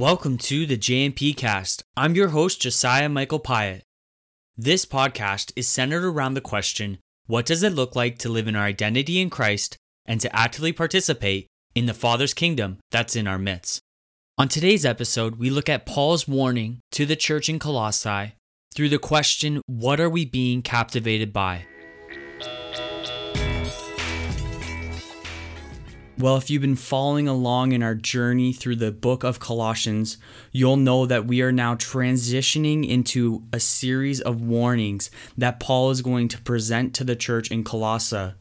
Welcome to the JMP Cast. I'm your host, Josiah Michael Pyatt. This podcast is centered around the question what does it look like to live in our identity in Christ and to actively participate in the Father's kingdom that's in our midst? On today's episode, we look at Paul's warning to the church in Colossae through the question what are we being captivated by? Well, if you've been following along in our journey through the book of Colossians, you'll know that we are now transitioning into a series of warnings that Paul is going to present to the church in Colossae.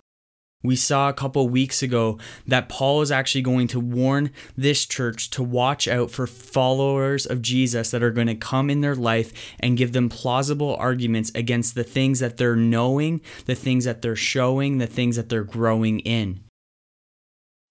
We saw a couple weeks ago that Paul is actually going to warn this church to watch out for followers of Jesus that are going to come in their life and give them plausible arguments against the things that they're knowing, the things that they're showing, the things that they're growing in.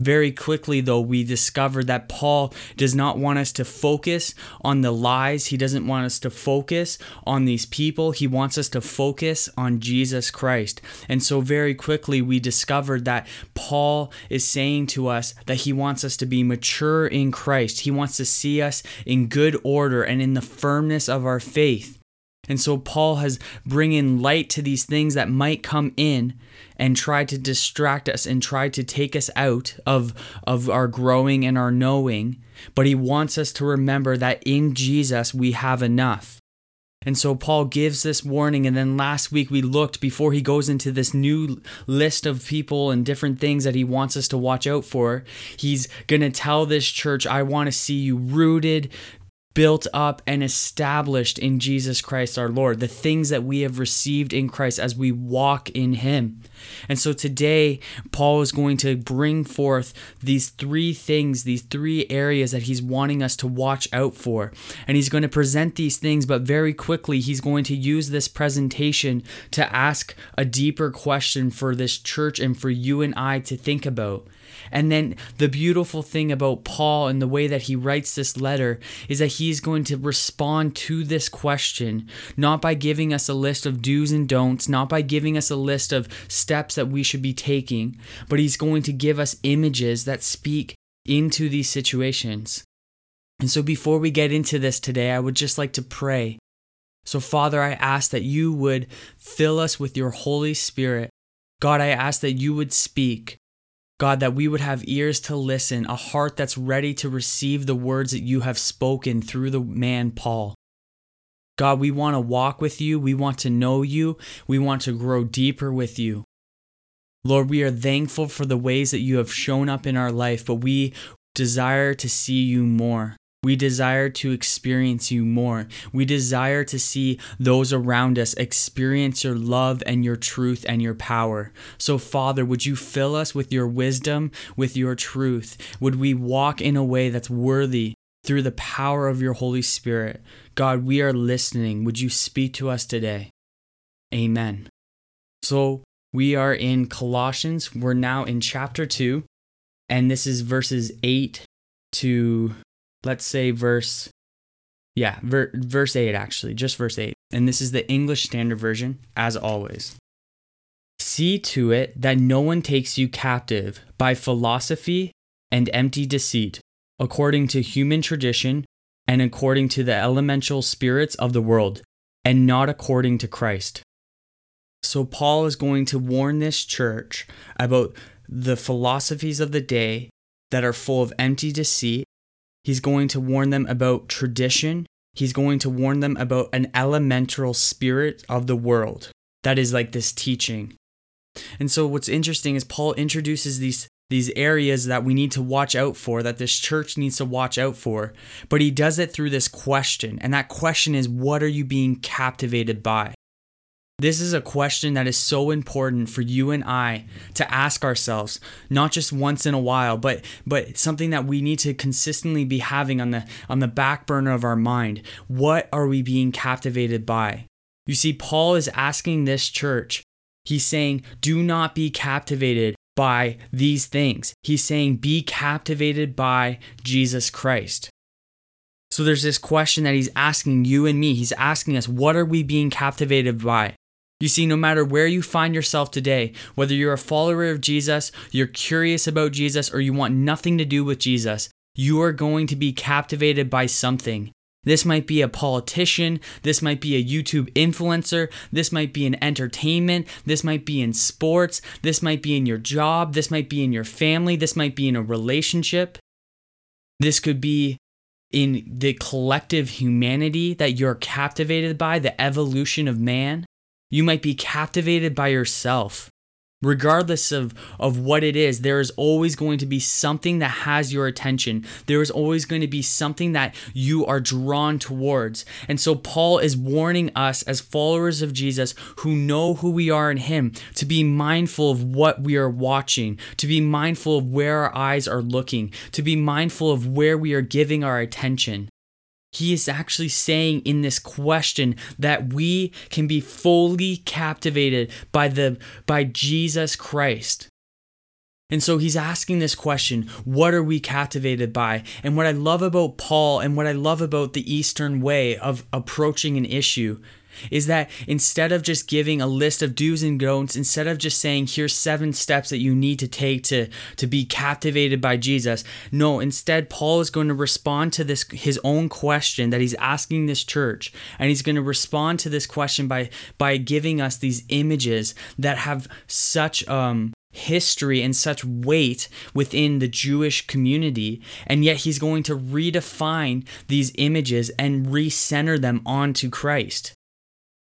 Very quickly, though, we discover that Paul does not want us to focus on the lies. He doesn't want us to focus on these people. He wants us to focus on Jesus Christ. And so, very quickly, we discovered that Paul is saying to us that he wants us to be mature in Christ. He wants to see us in good order and in the firmness of our faith. And so Paul has bringing light to these things that might come in and try to distract us and try to take us out of, of our growing and our knowing. But he wants us to remember that in Jesus we have enough. And so Paul gives this warning. And then last week we looked before he goes into this new list of people and different things that he wants us to watch out for. He's going to tell this church, I want to see you rooted, built up and established in Jesus Christ our Lord, the things that we have received in Christ as we walk in Him. And so today, Paul is going to bring forth these three things, these three areas that he's wanting us to watch out for. And he's going to present these things, but very quickly, he's going to use this presentation to ask a deeper question for this church and for you and I to think about. And then the beautiful thing about Paul and the way that he writes this letter is that he's going to respond to this question, not by giving us a list of do's and don'ts, not by giving us a list of steps that we should be taking, but he's going to give us images that speak into these situations. And so before we get into this today, I would just like to pray. So, Father, I ask that you would fill us with your Holy Spirit. God, I ask that you would speak. God, that we would have ears to listen, a heart that's ready to receive the words that you have spoken through the man Paul. God, we want to walk with you. We want to know you. We want to grow deeper with you. Lord, we are thankful for the ways that you have shown up in our life, but we desire to see you more. We desire to experience you more. We desire to see those around us experience your love and your truth and your power. So, Father, would you fill us with your wisdom, with your truth? Would we walk in a way that's worthy through the power of your Holy Spirit? God, we are listening. Would you speak to us today? Amen. So, we are in Colossians. We're now in chapter 2, and this is verses 8 to let's say verse yeah, ver- verse 8 actually, just verse 8. And this is the English Standard Version as always. See to it that no one takes you captive by philosophy and empty deceit, according to human tradition and according to the elemental spirits of the world, and not according to Christ. So, Paul is going to warn this church about the philosophies of the day that are full of empty deceit He's going to warn them about tradition. He's going to warn them about an elemental spirit of the world. That is like this teaching. And so what's interesting is Paul introduces these these areas that we need to watch out for, that this church needs to watch out for. But he does it through this question. And that question is what are you being captivated by? This is a question that is so important for you and I to ask ourselves, not just once in a while, but but something that we need to consistently be having on the on the back burner of our mind. What are we being captivated by? You see Paul is asking this church. He's saying, "Do not be captivated by these things." He's saying, "Be captivated by Jesus Christ." So there's this question that he's asking you and me. He's asking us, what are we being captivated by? You see, no matter where you find yourself today, whether you're a follower of Jesus, you're curious about Jesus, or you want nothing to do with Jesus, you are going to be captivated by something. This might be a politician. This might be a YouTube influencer. This might be in entertainment. This might be in sports. This might be in your job. This might be in your family. This might be in a relationship. This could be in the collective humanity that you're captivated by, the evolution of man. You might be captivated by yourself. Regardless of of what it is there is always going to be something that has your attention. There is always going to be something that you are drawn towards. And so paul is warning us as followers of jesus who know who we are in him to be mindful of what we are watching to be mindful of where our eyes are looking to be mindful of where we are giving our attention he is actually saying in this question that we can be fully captivated by the by Jesus Christ. And so he's asking this question, what are we captivated by? And what I love about Paul and what I love about the Eastern way of approaching an issue is that instead of just giving a list of do's and don'ts, instead of just saying, here's seven steps that you need to take to, to be captivated by Jesus, no, instead, Paul is going to respond to this, his own question that he's asking this church. And he's going to respond to this question by, by giving us these images that have such, um, history and such weight within the Jewish community, and yet he's going to redefine these images and recenter them onto Christ.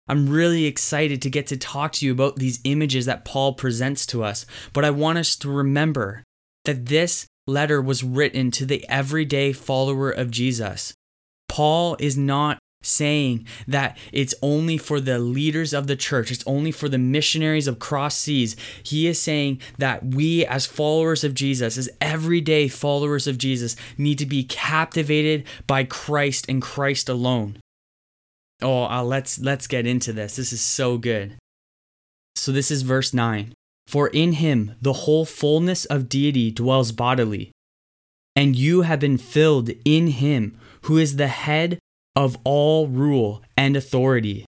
I'm really excited to get to talk to you about these images that Paul presents to us, but I want us to remember that this letter was written to the everyday follower of Jesus. Paul is not saying that it's only for the leaders of the church, it's only for the missionaries of cross seas. He is saying that we, as followers of Jesus, as everyday followers of Jesus, need to be captivated by Christ and Christ alone. Oh, uh, let's let's get into this. This is so good. So this is verse 9. For in him the whole fullness of deity dwells bodily, and you have been filled in him who is the head of all rule and authority.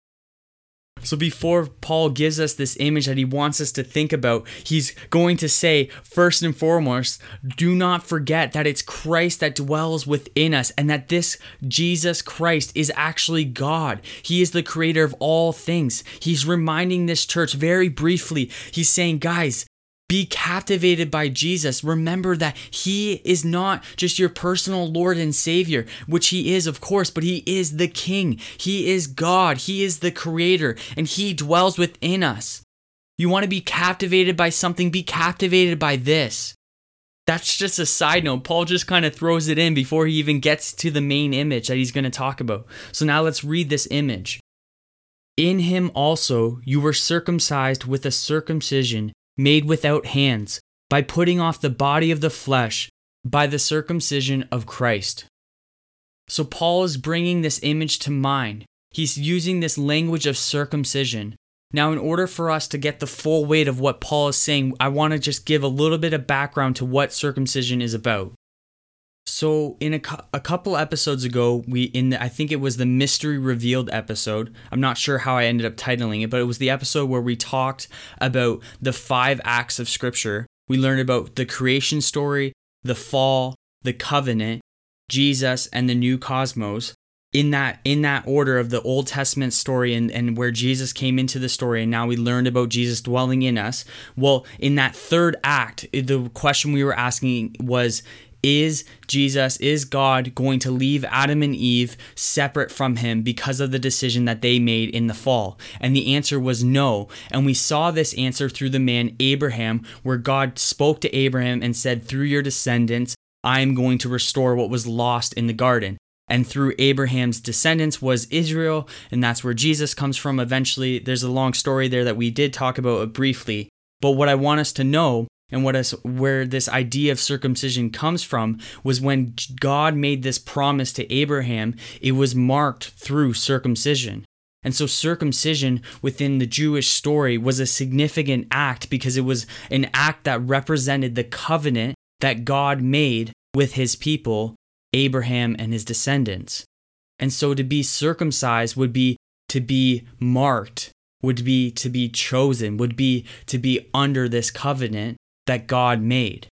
So before Paul gives us this image that he wants us to think about, he's going to say, first and foremost, do not forget that it's Christ that dwells within us and that this Jesus Christ is actually God. He is the creator of all things. He's reminding this church very briefly. He's saying, guys, be captivated by Jesus. Remember that He is not just your personal Lord and Savior, which He is, of course, but He is the King. He is God. He is the Creator, and He dwells within us. You want to be captivated by something, be captivated by this. That's just a side note. Paul just kind of throws it in before he even gets to the main image that he's going to talk about. So now let's read this image. In him also you were circumcised with a circumcision made without hands, by putting off the body of the flesh by the circumcision of Christ. So Paul is bringing this image to mind. He's using this language of circumcision. Now, in order for us to get the full weight of what Paul is saying, I want to just give a little bit of background to what circumcision is about. So in a, a couple episodes ago, we in the, I think it was the mystery revealed episode. I'm not sure how I ended up titling it, but it was the episode where we talked about the five acts of scripture. We learned about the creation story, the fall, the covenant, Jesus, and the new cosmos. In that in that order of the Old Testament story and, and where Jesus came into the story, and now we learned about Jesus dwelling in us. Well, in that third act, the question we were asking was is Jesus, is God going to leave Adam and Eve separate from him because of the decision that they made in the fall? And the answer was no. And we saw this answer through the man Abraham, where God spoke to Abraham and said, Through your descendants, I am going to restore what was lost in the garden. And through Abraham's descendants was Israel, and that's where Jesus comes from eventually. There's a long story there that we did talk about briefly. But what I want us to know and what is where this idea of circumcision comes from was when God made this promise to Abraham, it was marked through circumcision. And so, circumcision within the Jewish story was a significant act because it was an act that represented the covenant that God made with his people, Abraham and his descendants. And so, to be circumcised would be to be marked, would be to be chosen, would be to be under this covenant that God made.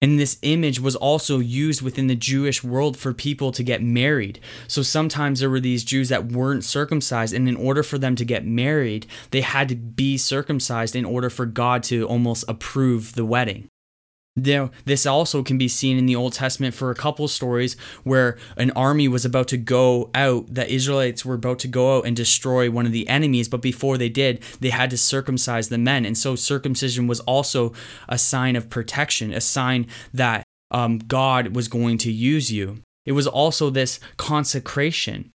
And this image was also used within the Jewish world for people to get married. So sometimes there were these Jews that weren't circumcised, and in order for them to get married, they had to be circumcised in order for God to almost approve the wedding. Now, this also can be seen in the Old Testament for a couple stories where an army was about to go out, the Israelites were about to go out and destroy one of the enemies, but before they did, they had to circumcise the men. And so circumcision was also a sign of protection, a sign that um, God was going to use you. It was also this consecration.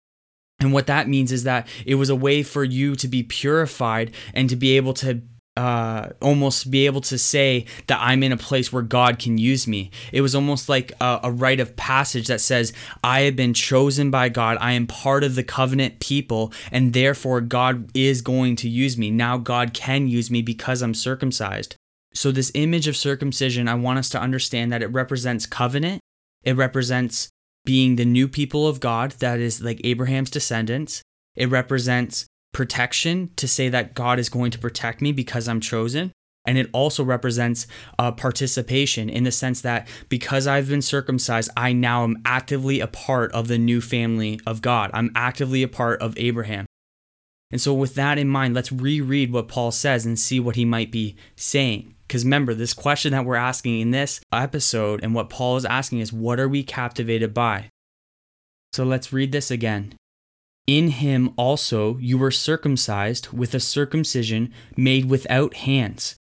And what that means is that it was a way for you to be purified and to be able to uh, almost be able to say that I'm in a place where God can use me. It was almost like a, a rite of passage that says, I have been chosen by God. I am part of the covenant people, and therefore God is going to use me. Now God can use me because I'm circumcised. So, this image of circumcision, I want us to understand that it represents covenant, it represents being the new people of God, that is like Abraham's descendants. It represents protection to say that God is going to protect me because I'm chosen. And it also represents uh, participation in the sense that because I've been circumcised, I now am actively a part of the new family of God. I'm actively a part of Abraham. And so, with that in mind, let's reread what Paul says and see what he might be saying. Because remember, this question that we're asking in this episode and what Paul is asking is, what are we captivated by? So let's read this again. In him also you were circumcised with a circumcision made without hands,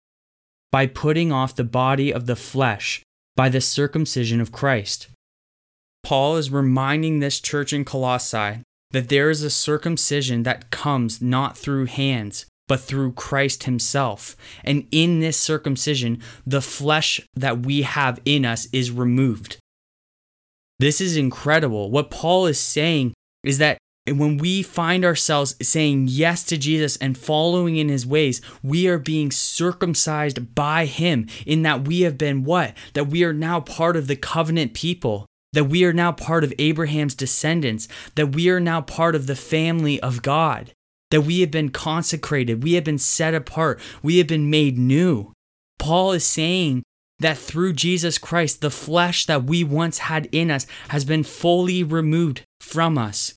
by putting off the body of the flesh by the circumcision of Christ. Paul is reminding this church in Colossae that there is a circumcision that comes not through hands, but through Christ Himself. And in this circumcision, the flesh that we have in us is removed. This is incredible. What Paul is saying is that and when we find ourselves saying yes to Jesus and following in his ways, we are being circumcised by him in that we have been what? That we are now part of the covenant people, that we are now part of Abraham's descendants, that we are now part of the family of God, that we have been consecrated, we have been set apart, we have been made new. Paul is saying that through Jesus Christ, the flesh that we once had in us has been fully removed from us.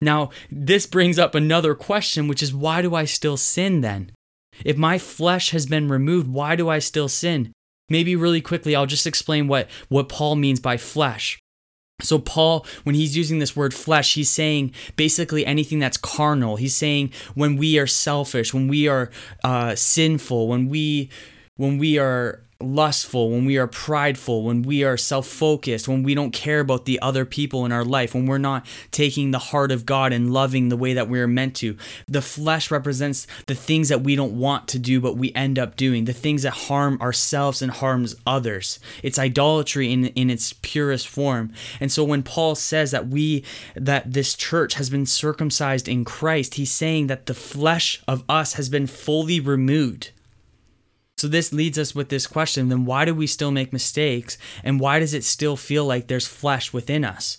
Now, this brings up another question, which is why do I still sin then? If my flesh has been removed, why do I still sin? Maybe really quickly, I'll just explain what, what Paul means by flesh. So, Paul, when he's using this word flesh, he's saying basically anything that's carnal. He's saying when we are selfish, when we are uh, sinful, when we when we are lustful, when we are prideful, when we are self focused, when we don't care about the other people in our life, when we're not taking the heart of God and loving the way that we are meant to. The flesh represents the things that we don't want to do, but we end up doing, the things that harm ourselves and harms others. It's idolatry in, in its purest form. And so when Paul says that we, that this church has been circumcised in Christ, he's saying that the flesh of us has been fully removed. So this leads us with this question then why do we still make mistakes and why does it still feel like there's flesh within us?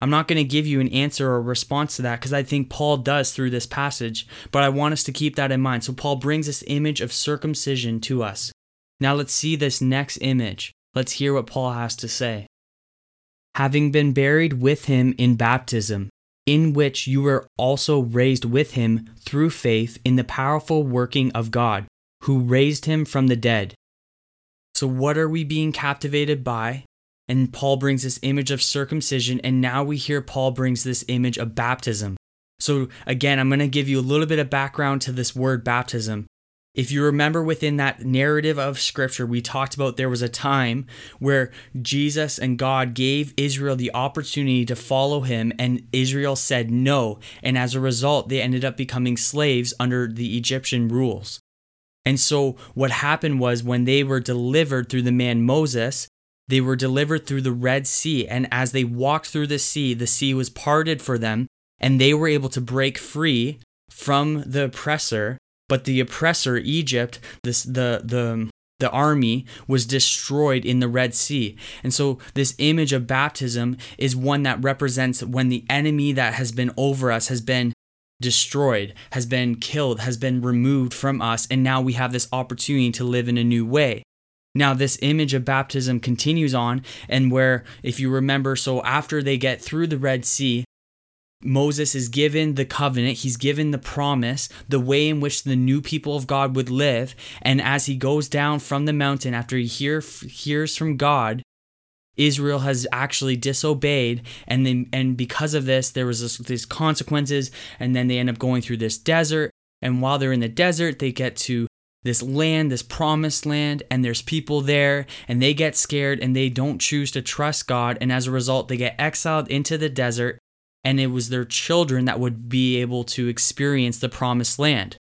I'm not going to give you an answer or response to that because I think Paul does through this passage, but I want us to keep that in mind. So Paul brings this image of circumcision to us. Now let's see this next image. Let's hear what Paul has to say. Having been buried with him in baptism, in which you were also raised with him through faith in the powerful working of God who raised him from the dead. So, what are we being captivated by? And Paul brings this image of circumcision, and now we hear Paul brings this image of baptism. So, again, I'm going to give you a little bit of background to this word baptism. If you remember within that narrative of scripture, we talked about there was a time where Jesus and God gave Israel the opportunity to follow him, and Israel said no. And as a result, they ended up becoming slaves under the Egyptian rules. And so what happened was when they were delivered through the man Moses, they were delivered through the Red Sea. And as they walked through the sea, the sea was parted for them, and they were able to break free from the oppressor. But the oppressor, Egypt, this the the the army was destroyed in the Red Sea. And so, this image of baptism is one that represents when the enemy that has been over us has been destroyed, has been killed, has been removed from us, and now we have this opportunity to live in a new way. Now, this image of baptism continues on, and where, if you remember, so after they get through the Red Sea, Moses is given the covenant, he's given the promise, the way in which the new people of God would live. And as he goes down from the mountain after he hear, hears from God, Israel has actually disobeyed, and then and because of this, there was this, these consequences, and then they end up going through this desert. And while they're in the desert, they get to this land, this promised land, and there's people there, and they get scared and they don't choose to trust God. And as a result, they get exiled into the desert, and it was their children that would be able to experience the promised land.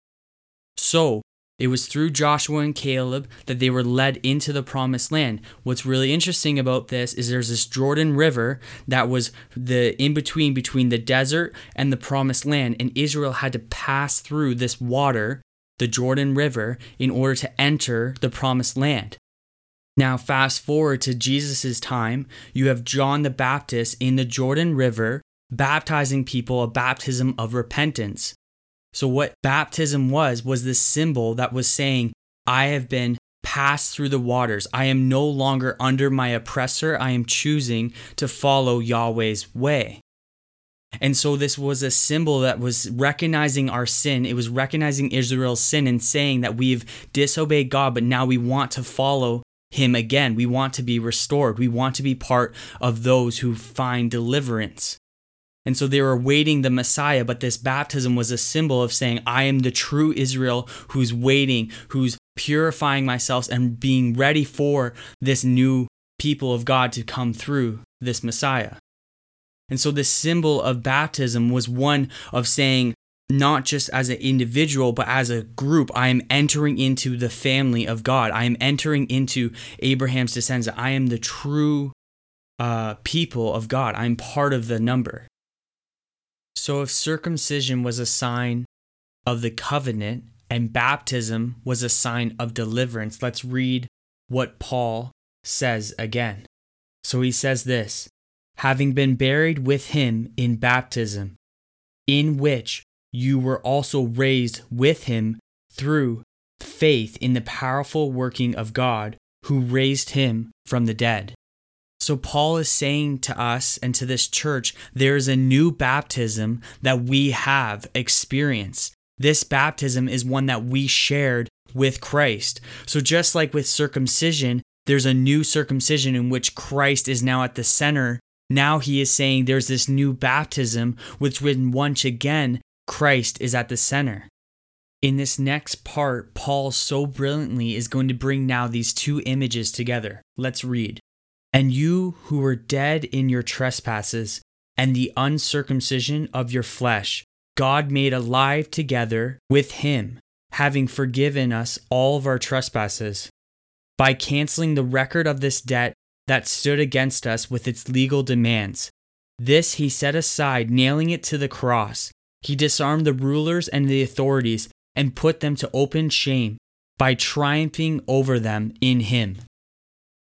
So, it was through Joshua and Caleb that they were led into the promised land. What's really interesting about this is there's this Jordan River that was the in between between the desert and the promised land and Israel had to pass through this water the Jordan River in order to enter the promised land. Now, fast forward to Jesus' time, you have John the Baptist in the Jordan River baptizing people a baptism of repentance. So, what baptism was, was this symbol that was saying, I have been passed through the waters. I am no longer under my oppressor. I am choosing to follow Yahweh's way. And so this was a symbol that was recognizing our sin. It was recognizing Israel's sin and saying that we've disobeyed God, but now we want to follow him again. We want to be restored. We want to be part of those who find deliverance. And so they were waiting the Messiah, but this baptism was a symbol of saying, I am the true Israel who's waiting, who's purifying myself and being ready for this new people of God to come through this Messiah. And so the symbol of baptism was one of saying, not just as an individual, but as a group, I am entering into the family of God. I am entering into Abraham's descendants. I am the true uh, people of God. I'm part of the number. So if circumcision was a sign of the covenant and baptism was a sign of deliverance, let's read what Paul says again. So he says this having been buried with him in baptism, in which you were also raised with him through faith in the powerful working of God who raised him from the dead. So, Paul is saying to us and to this church, there is a new baptism that we have experienced. This baptism is one that we shared with Christ. So, just like with circumcision, there's a new circumcision in which Christ is now at the center now he is saying there's this new baptism, which when once again Christ is at the center. In this next part, Paul so brilliantly is going to bring now these two images together. Let's read. And you who were dead in your trespasses and the uncircumcision of your flesh, God made alive together with him, having forgiven us all of our trespasses, by canceling the record of this debt that stood against us with its legal demands. This he set aside, nailing it to the cross. He disarmed the rulers and the authorities and put them to open shame by triumphing over them in him.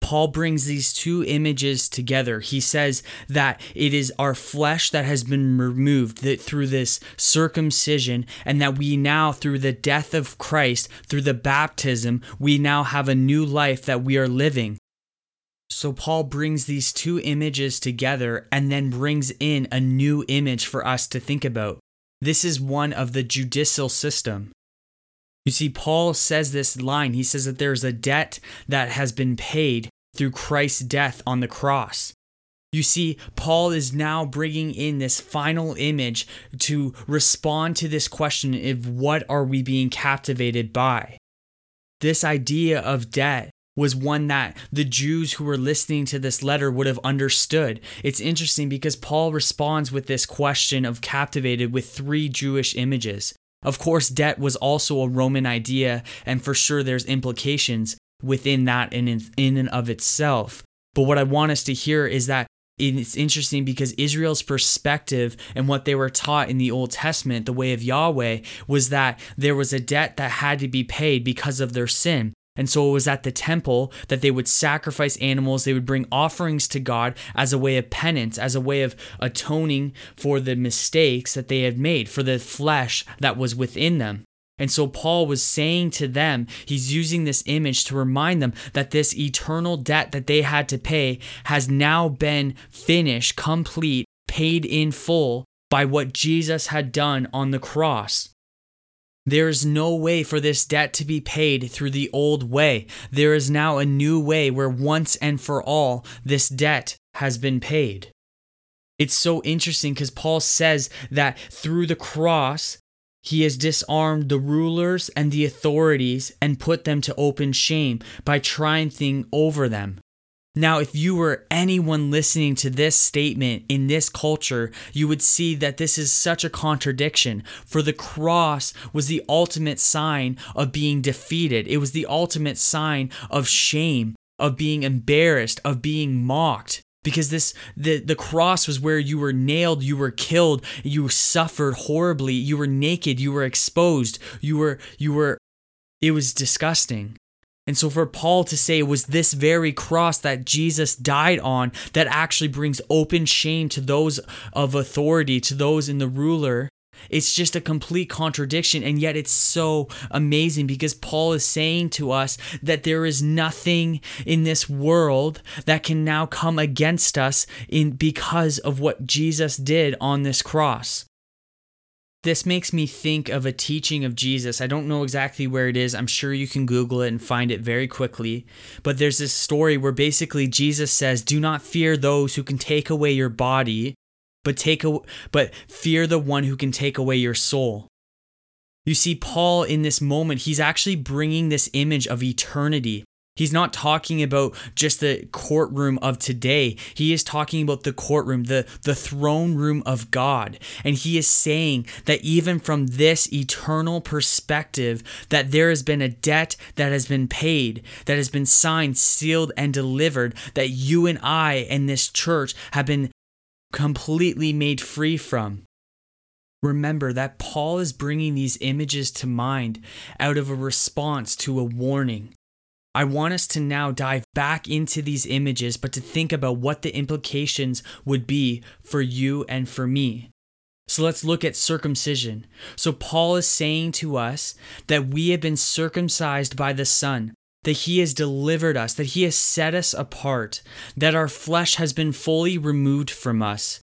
Paul brings these two images together. He says that it is our flesh that has been removed that through this circumcision, and that we now, through the death of Christ, through the baptism, we now have a new life that we are living. So Paul brings these two images together and then brings in a new image for us to think about. This is one of the judicial system. You see, Paul says this line. He says that there's a debt that has been paid through Christ's death on the cross. You see, Paul is now bringing in this final image to respond to this question of what are we being captivated by? This idea of debt was one that the Jews who were listening to this letter would have understood. It's interesting because Paul responds with this question of captivated with three Jewish images. Of course, debt was also a Roman idea, and for sure there's implications within that in, in and of itself. But what I want us to hear is that it's interesting because Israel's perspective and what they were taught in the Old Testament, the way of Yahweh, was that there was a debt that had to be paid because of their sin. And so it was at the temple that they would sacrifice animals. They would bring offerings to God as a way of penance, as a way of atoning for the mistakes that they had made, for the flesh that was within them. And so Paul was saying to them, he's using this image to remind them that this eternal debt that they had to pay has now been finished, complete, paid in full by what Jesus had done on the cross. There is no way for this debt to be paid through the old way. There is now a new way where once and for all this debt has been paid. It's so interesting because Paul says that through the cross, he has disarmed the rulers and the authorities and put them to open shame by triumphing over them. Now, if you were anyone listening to this statement in this culture, you would see that this is such a contradiction. For the cross was the ultimate sign of being defeated, it was the ultimate sign of shame, of being embarrassed, of being mocked. Because this the, the cross was where you were nailed, you were killed, you suffered horribly, you were naked, you were exposed, you were you were it was disgusting. And so, for Paul to say it was this very cross that Jesus died on that actually brings open shame to those of authority, to those in the ruler, it's just a complete contradiction. And yet, it's so amazing because Paul is saying to us that there is nothing in this world that can now come against us in because of what Jesus did on this cross. This makes me think of a teaching of Jesus. I don't know exactly where it is. I'm sure you can Google it and find it very quickly. But there's this story where basically Jesus says, "Do not fear those who can take away your body, but take a, but fear the one who can take away your soul." You see Paul in this moment, he's actually bringing this image of eternity He's not talking about just the courtroom of today. He is talking about the courtroom, the, the throne room of God. And he is saying that even from this eternal perspective, that there has been a debt that has been paid, that has been signed, sealed, and delivered, that you and I and this church have been completely made free from. Remember that Paul is bringing these images to mind out of a response to a warning. I want us to now dive back into these images, but to think about what the implications would be for you and for me. So let's look at circumcision. So Paul is saying to us that we have been circumcised by the Son, that he has delivered us, that he has set us apart, that our flesh has been fully removed from us,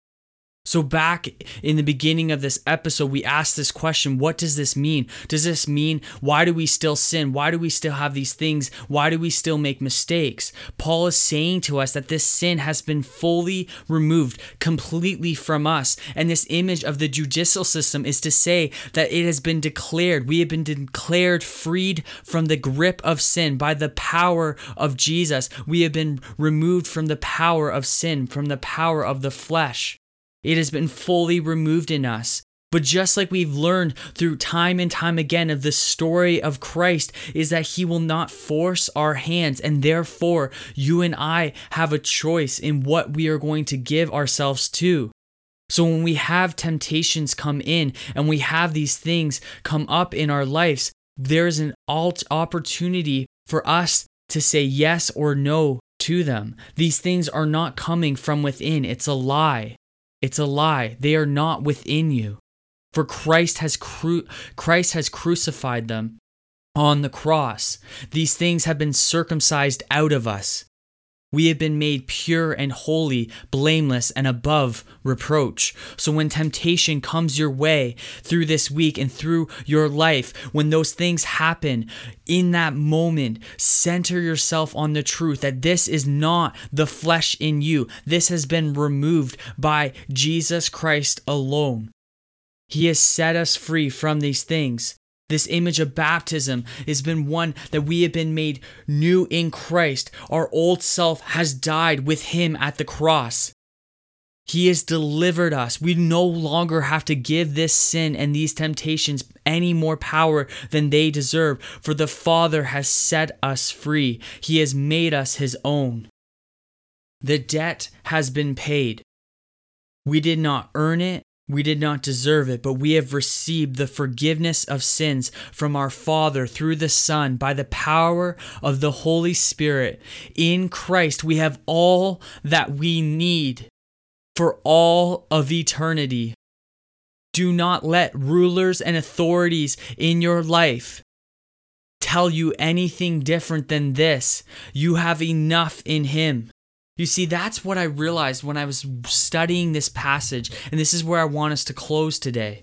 so, back in the beginning of this episode, we asked this question What does this mean? Does this mean why do we still sin? Why do we still have these things? Why do we still make mistakes? Paul is saying to us that this sin has been fully removed completely from us. And this image of the judicial system is to say that it has been declared, we have been declared freed from the grip of sin by the power of Jesus. We have been removed from the power of sin, from the power of the flesh. It has been fully removed in us. But just like we've learned through time and time again of the story of Christ, is that He will not force our hands. And therefore, you and I have a choice in what we are going to give ourselves to. So when we have temptations come in and we have these things come up in our lives, there's an alt opportunity for us to say yes or no to them. These things are not coming from within, it's a lie. It's a lie. They are not within you. For Christ has cru- Christ has crucified them on the cross. These things have been circumcised out of us. We have been made pure and holy, blameless, and above reproach. So when temptation comes your way through this week and through your life, when those things happen, in that moment, center yourself on the truth that this is not the flesh in you. This has been removed by Jesus Christ alone. He has set us free from these things. This image of baptism has been one that we have been made new in Christ. Our old self has died with Him at the cross. He has delivered us. We no longer have to give this sin and these temptations any more power than they deserve, for the Father has set us free. He has made us His own. The debt has been paid. We did not earn it, we did not deserve it, but we have received the forgiveness of sins from our Father through the Son by the power of the Holy Spirit. In Christ, we have all that we need for all of eternity. Do not let rulers and authorities in your life tell you anything different than this. You have enough in Him. You see, that's what I realized when I was studying this passage, and this is where I want us to close today.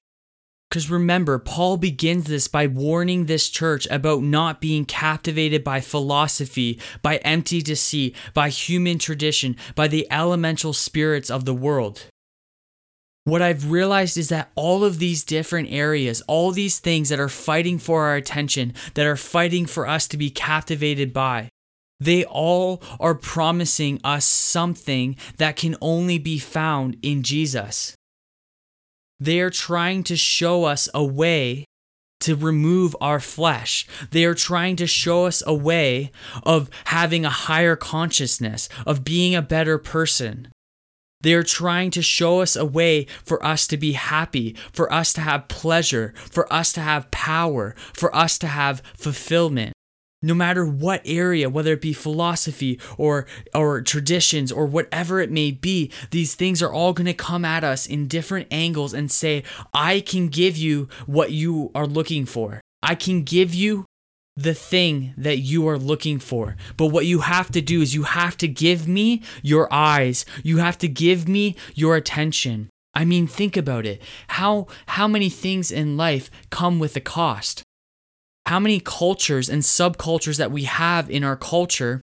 Because remember, Paul begins this by warning this church about not being captivated by philosophy, by empty deceit, by human tradition, by the elemental spirits of the world. What I've realized is that all of these different areas, all these things that are fighting for our attention, that are fighting for us to be captivated by, they all are promising us something that can only be found in Jesus. They are trying to show us a way to remove our flesh. They are trying to show us a way of having a higher consciousness, of being a better person. They are trying to show us a way for us to be happy, for us to have pleasure, for us to have power, for us to have fulfillment no matter what area whether it be philosophy or or traditions or whatever it may be these things are all going to come at us in different angles and say i can give you what you are looking for i can give you the thing that you are looking for. But what you have to do is you have to give me your eyes. You have to give me your attention. I mean, think about it. How how many things in life come with a cost? How many cultures and subcultures that we have in our culture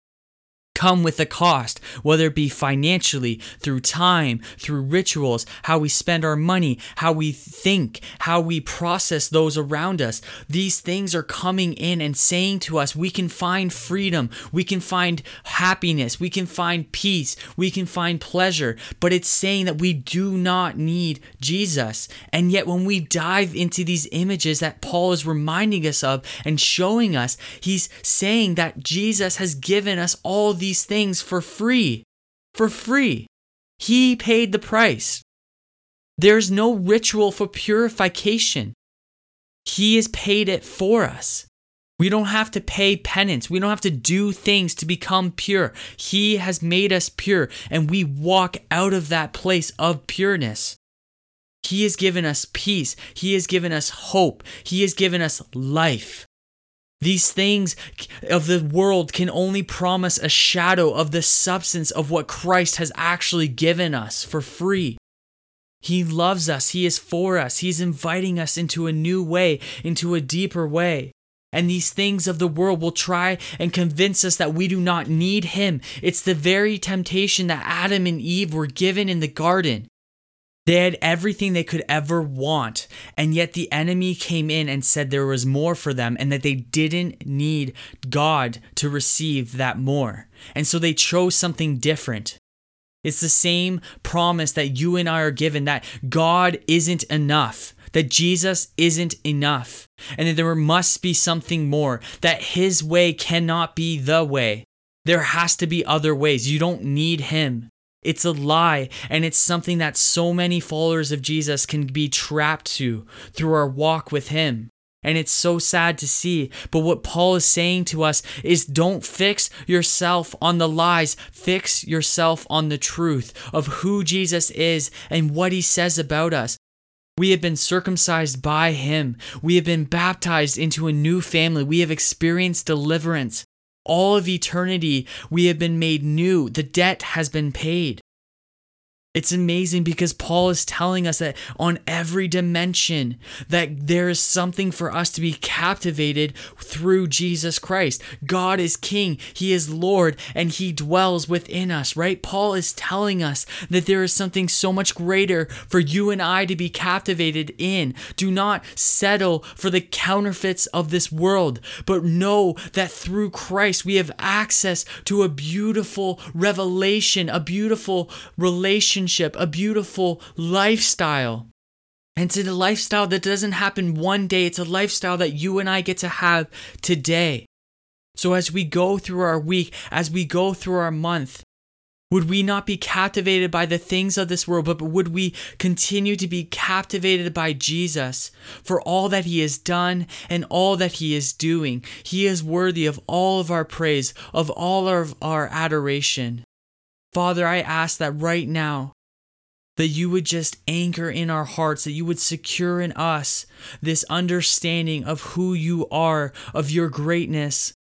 come with a cost, whether it be financially, through time, through rituals, how we spend our money, how we think, how we process those around us. These things are coming in and saying to us, we can find freedom, we can find happiness, we can find peace, we can find pleasure, but it's saying that we do not need Jesus. And yet, when we dive into these images that Paul is reminding us of and showing us, he's saying that Jesus has given us all these these things for free. For free. He paid the price. There's no ritual for purification. He has paid it for us. We don't have to pay penance. We don't have to do things to become pure. He has made us pure, and we walk out of that place of pureness. He has given us peace. He has given us hope. He has given us life. These things of the world can only promise a shadow of the substance of what Christ has actually given us for free. He loves us, He is for us, He's inviting us into a new way, into a deeper way. And these things of the world will try and convince us that we do not need Him. It's the very temptation that Adam and Eve were given in the garden. They had everything they could ever want, and yet the enemy came in and said there was more for them and that they didn't need God to receive that more. And so they chose something different. It's the same promise that you and I are given that God isn't enough, that Jesus isn't enough, and that there must be something more, that His way cannot be the way. There has to be other ways. You don't need Him. It's a lie, and it's something that so many followers of Jesus can be trapped to through our walk with Him. And it's so sad to see. But what Paul is saying to us is don't fix yourself on the lies, fix yourself on the truth of who Jesus is and what He says about us. We have been circumcised by Him, we have been baptized into a new family, we have experienced deliverance all of eternity, we have been made new. The debt has been paid. It's amazing because Paul is telling us that on every dimension that there is something for us to be captivated through Jesus Christ. God is king, he is Lord, and he dwells within us, right? Paul is telling us that there is something so much greater for you and I to be captivated in. Do not settle for the counterfeits of this world, but know that through Christ we have access to a beautiful revelation, a beautiful relation relationship, a beautiful lifestyle. And it's a lifestyle that doesn't happen one day, it's a lifestyle that you and I get to have today. So, as we go through our week, as we go through our month, would we not be captivated by the things of this world, but would we continue to be captivated by Jesus for all that he has done and all that he is doing? He is worthy of all of our praise, of all of our adoration. Father, I ask that right now, that you would just anchor in our hearts, that you would secure in us this understanding of who you are, of your greatness.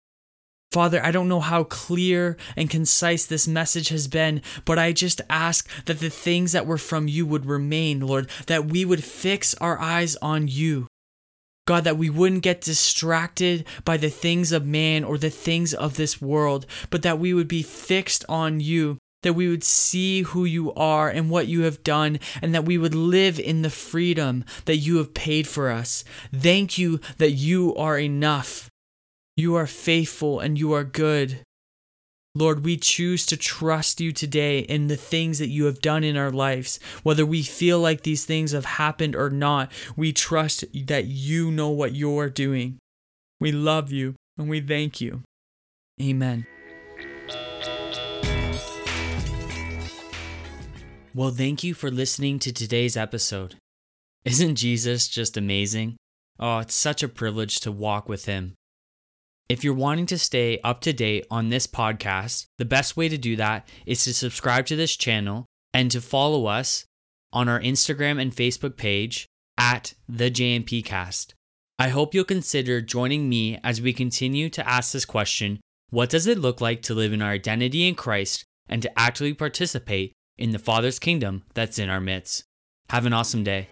Father, I don't know how clear and concise this message has been, but I just ask that the things that were from you would remain, Lord, that we would fix our eyes on you. God, that we wouldn't get distracted by the things of man or the things of this world, but that we would be fixed on you, that we would see who you are and what you have done, and that we would live in the freedom that you have paid for us. Thank you that you are enough. You are faithful and you are good. Lord, we choose to trust you today in the things that you have done in our lives. Whether we feel like these things have happened or not, we trust that you know what you're doing. We love you and we thank you. Amen. Well, thank you for listening to today's episode. Isn't Jesus just amazing? Oh, it's such a privilege to walk with him. If you're wanting to stay up to date on this podcast, the best way to do that is to subscribe to this channel and to follow us on our Instagram and Facebook page at the JMPcast. I hope you'll consider joining me as we continue to ask this question what does it look like to live in our identity in Christ and to actively participate in the Father's kingdom that's in our midst. Have an awesome day.